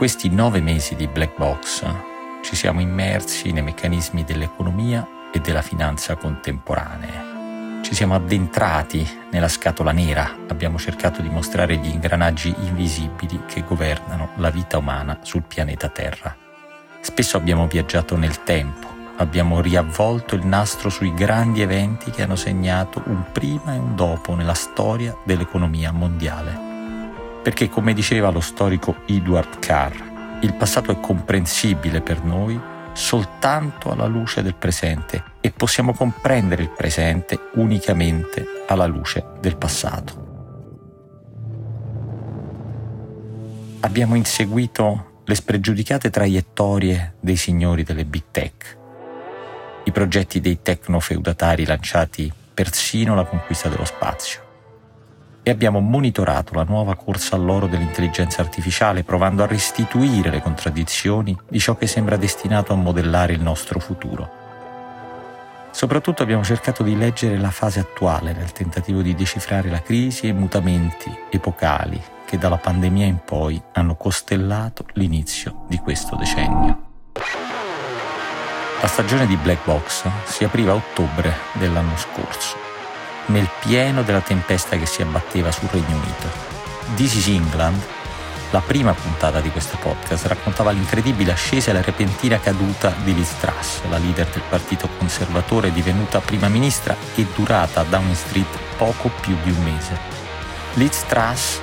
Questi nove mesi di Black Box ci siamo immersi nei meccanismi dell'economia e della finanza contemporanee. Ci siamo addentrati nella scatola nera, abbiamo cercato di mostrare gli ingranaggi invisibili che governano la vita umana sul pianeta Terra. Spesso abbiamo viaggiato nel tempo, abbiamo riavvolto il nastro sui grandi eventi che hanno segnato un prima e un dopo nella storia dell'economia mondiale. Perché come diceva lo storico Edward Carr, il passato è comprensibile per noi soltanto alla luce del presente e possiamo comprendere il presente unicamente alla luce del passato. Abbiamo inseguito le spregiudicate traiettorie dei signori delle big tech, i progetti dei tecnofeudatari lanciati persino alla conquista dello spazio e abbiamo monitorato la nuova corsa all'oro dell'intelligenza artificiale provando a restituire le contraddizioni di ciò che sembra destinato a modellare il nostro futuro. Soprattutto abbiamo cercato di leggere la fase attuale nel tentativo di decifrare la crisi e i mutamenti epocali che dalla pandemia in poi hanno costellato l'inizio di questo decennio. La stagione di Black Box si apriva a ottobre dell'anno scorso nel pieno della tempesta che si abbatteva sul Regno Unito. This is England, la prima puntata di questo podcast, raccontava l'incredibile ascesa e la repentina caduta di Liz Truss, la leader del partito conservatore divenuta prima ministra e durata a Downing Street poco più di un mese. Liz Truss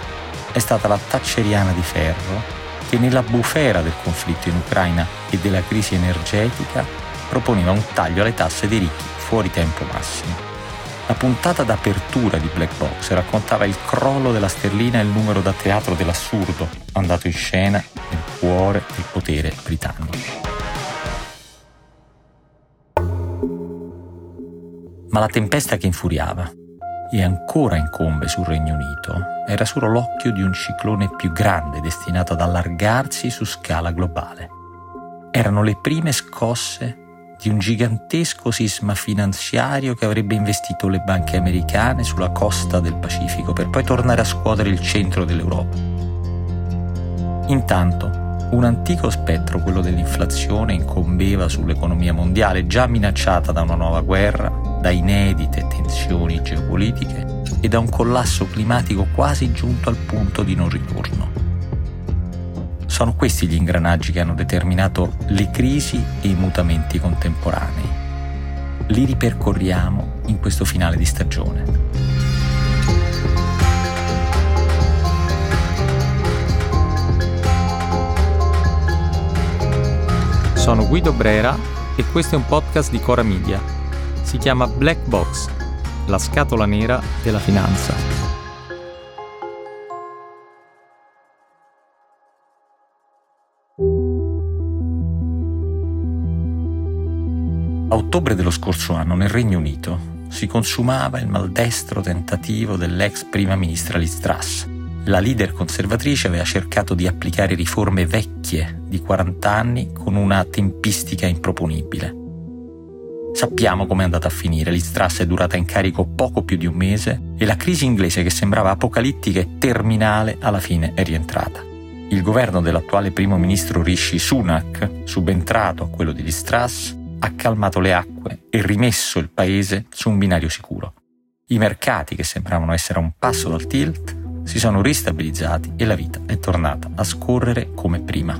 è stata la thatcheriana di ferro che nella bufera del conflitto in Ucraina e della crisi energetica proponeva un taglio alle tasse dei ricchi fuori tempo massimo. La puntata d'apertura di Black Box raccontava il crollo della sterlina e il numero da teatro dell'assurdo andato in scena nel cuore del potere britannico. Ma la tempesta che infuriava e ancora incombe sul Regno Unito era solo l'occhio di un ciclone più grande destinato ad allargarsi su scala globale. Erano le prime scosse di un gigantesco sisma finanziario che avrebbe investito le banche americane sulla costa del Pacifico per poi tornare a scuotere il centro dell'Europa. Intanto, un antico spettro, quello dell'inflazione, incombeva sull'economia mondiale già minacciata da una nuova guerra, da inedite tensioni geopolitiche e da un collasso climatico quasi giunto al punto di non ritorno. Sono questi gli ingranaggi che hanno determinato le crisi e i mutamenti contemporanei. Li ripercorriamo in questo finale di stagione. Sono Guido Brera e questo è un podcast di Cora Media. Si chiama Black Box, la scatola nera della finanza. A ottobre dello scorso anno nel Regno Unito si consumava il maldestro tentativo dell'ex prima ministra Liz Truss. La leader conservatrice aveva cercato di applicare riforme vecchie di 40 anni con una tempistica improponibile. Sappiamo come è andata a finire. Liz è durata in carico poco più di un mese e la crisi inglese che sembrava apocalittica e terminale alla fine è rientrata. Il governo dell'attuale primo ministro Rishi Sunak, subentrato a quello di Liz ha calmato le acque e rimesso il paese su un binario sicuro. I mercati, che sembravano essere a un passo dal tilt, si sono ristabilizzati e la vita è tornata a scorrere come prima.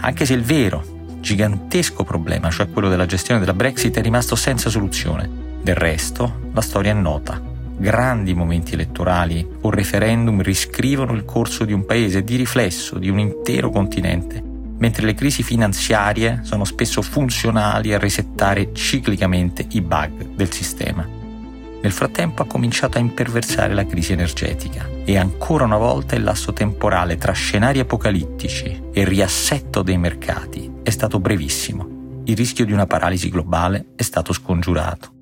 Anche se il vero, gigantesco problema, cioè quello della gestione della Brexit, è rimasto senza soluzione. Del resto, la storia è nota. Grandi momenti elettorali o referendum riscrivono il corso di un paese di riflesso di un intero continente mentre le crisi finanziarie sono spesso funzionali a resettare ciclicamente i bug del sistema. Nel frattempo ha cominciato a imperversare la crisi energetica e ancora una volta il lasso temporale tra scenari apocalittici e riassetto dei mercati è stato brevissimo. Il rischio di una paralisi globale è stato scongiurato.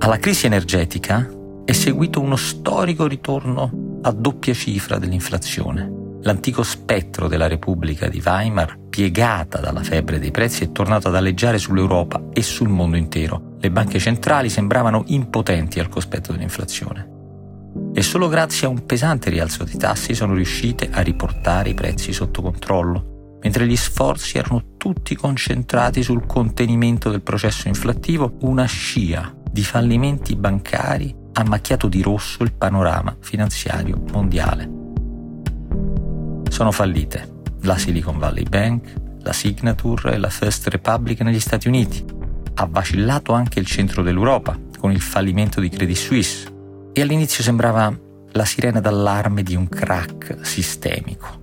Alla crisi energetica è seguito uno storico ritorno a doppia cifra dell'inflazione L'antico spettro della Repubblica di Weimar, piegata dalla febbre dei prezzi, è tornato ad alleggiare sull'Europa e sul mondo intero. Le banche centrali sembravano impotenti al cospetto dell'inflazione. e solo grazie a un pesante rialzo dei tassi sono riuscite a riportare i prezzi sotto controllo, mentre gli sforzi erano tutti concentrati sul contenimento del processo inflattivo, una scia di fallimenti bancari ha macchiato di rosso il panorama finanziario mondiale. Sono fallite la Silicon Valley Bank, la Signature e la First Republic negli Stati Uniti. Ha vacillato anche il centro dell'Europa con il fallimento di Credit Suisse e all'inizio sembrava la sirena d'allarme di un crack sistemico.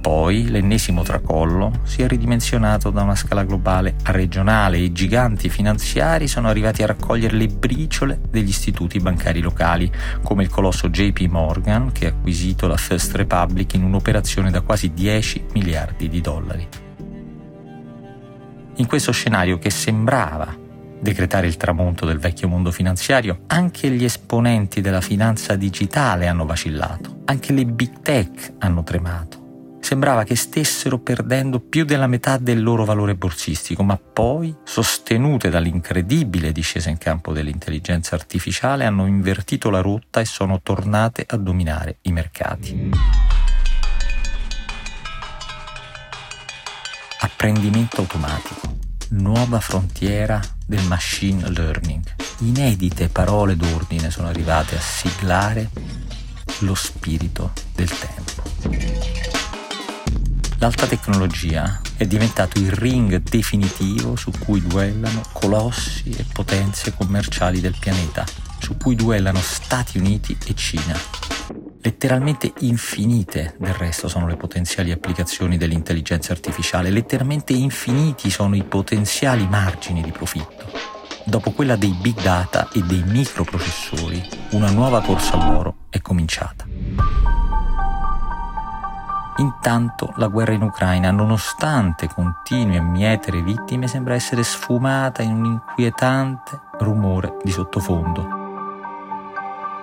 Poi l'ennesimo tracollo si è ridimensionato da una scala globale a regionale e i giganti finanziari sono arrivati a raccogliere le briciole degli istituti bancari locali, come il colosso JP Morgan che ha acquisito la First Republic in un'operazione da quasi 10 miliardi di dollari. In questo scenario che sembrava decretare il tramonto del vecchio mondo finanziario, anche gli esponenti della finanza digitale hanno vacillato, anche le big tech hanno tremato. Sembrava che stessero perdendo più della metà del loro valore borsistico, ma poi, sostenute dall'incredibile discesa in campo dell'intelligenza artificiale, hanno invertito la rotta e sono tornate a dominare i mercati. Apprendimento automatico nuova frontiera del machine learning. Inedite parole d'ordine sono arrivate a siglare lo spirito del tempo. L'alta tecnologia è diventato il ring definitivo su cui duellano colossi e potenze commerciali del pianeta, su cui duellano Stati Uniti e Cina letteralmente infinite del resto sono le potenziali applicazioni dell'intelligenza artificiale, letteralmente infiniti sono i potenziali margini di profitto. Dopo quella dei big data e dei microprocessori, una nuova corsa all'oro è cominciata. Intanto la guerra in Ucraina, nonostante continui a mietere vittime, sembra essere sfumata in un inquietante rumore di sottofondo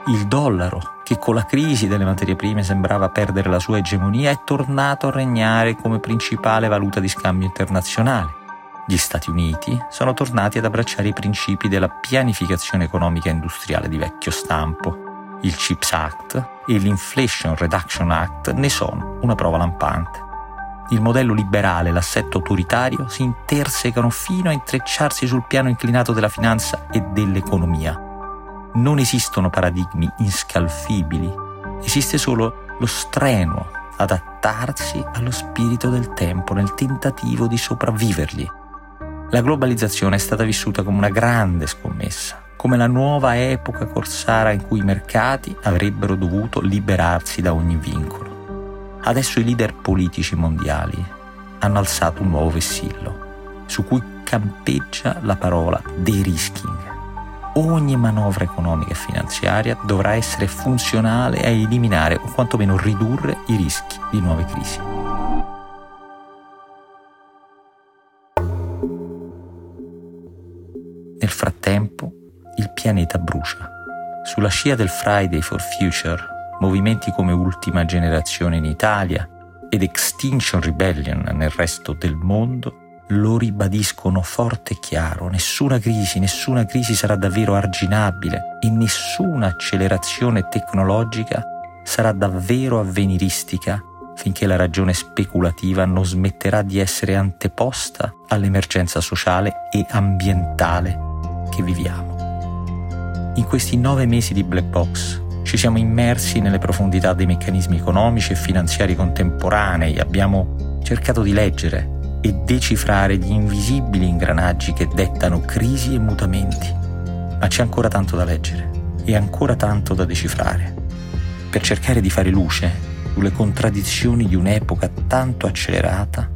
il dollaro, che con la crisi delle materie prime sembrava perdere la sua egemonia, è tornato a regnare come principale valuta di scambio internazionale. Gli Stati Uniti sono tornati ad abbracciare i principi della pianificazione economica e industriale di vecchio stampo. Il CHIPS Act e l'Inflation Reduction Act ne sono una prova lampante. Il modello liberale e l'assetto autoritario si intersecano fino a intrecciarsi sul piano inclinato della finanza e dell'economia non esistono paradigmi inscalfibili, esiste solo lo strenuo adattarsi allo spirito del tempo nel tentativo di sopravvivergli. La globalizzazione è stata vissuta come una grande scommessa, come la nuova epoca corsara in cui i mercati avrebbero dovuto liberarsi da ogni vincolo. Adesso i leader politici mondiali hanno alzato un nuovo vessillo, su cui campeggia la parola de-risking ogni manovra economica e finanziaria dovrà essere funzionale a eliminare o quantomeno ridurre i rischi di nuove crisi. Nel frattempo, pianeta brucia. Sulla scia del Friday for Future, movimenti come Ultima Generazione in Italia ed Extinction Rebellion nel resto del mondo lo ribadiscono forte e chiaro, nessuna crisi, nessuna crisi sarà davvero arginabile e nessuna accelerazione tecnologica sarà davvero avveniristica finché la ragione speculativa non smetterà di essere anteposta all'emergenza sociale e ambientale che viviamo. In questi nove mesi di Black Box ci siamo immersi nelle profondità dei meccanismi economici e finanziari contemporanei, abbiamo cercato di leggere e decifrare gli invisibili ingranaggi che dettano crisi e mutamenti. Ma c'è ancora tanto da leggere e ancora tanto da decifrare per cercare di fare luce sulle contraddizioni di un'epoca tanto accelerata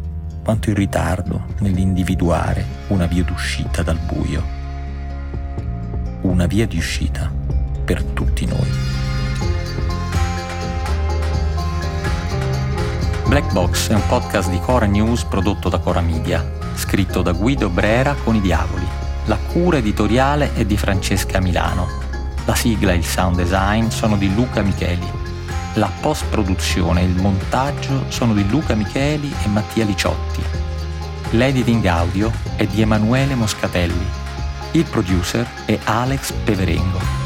quanto in ritardo nell'individuare una via d'uscita dal buio. Una via di uscita per tutti noi. Black Box è un podcast di Cora News prodotto da Cora Media, scritto da Guido Brera con i Diavoli. La cura editoriale è di Francesca Milano. La sigla e il sound design sono di Luca Micheli. La post-produzione e il montaggio sono di Luca Micheli e Mattia Liciotti. L'editing audio è di Emanuele Moscatelli. Il producer è Alex Peverengo.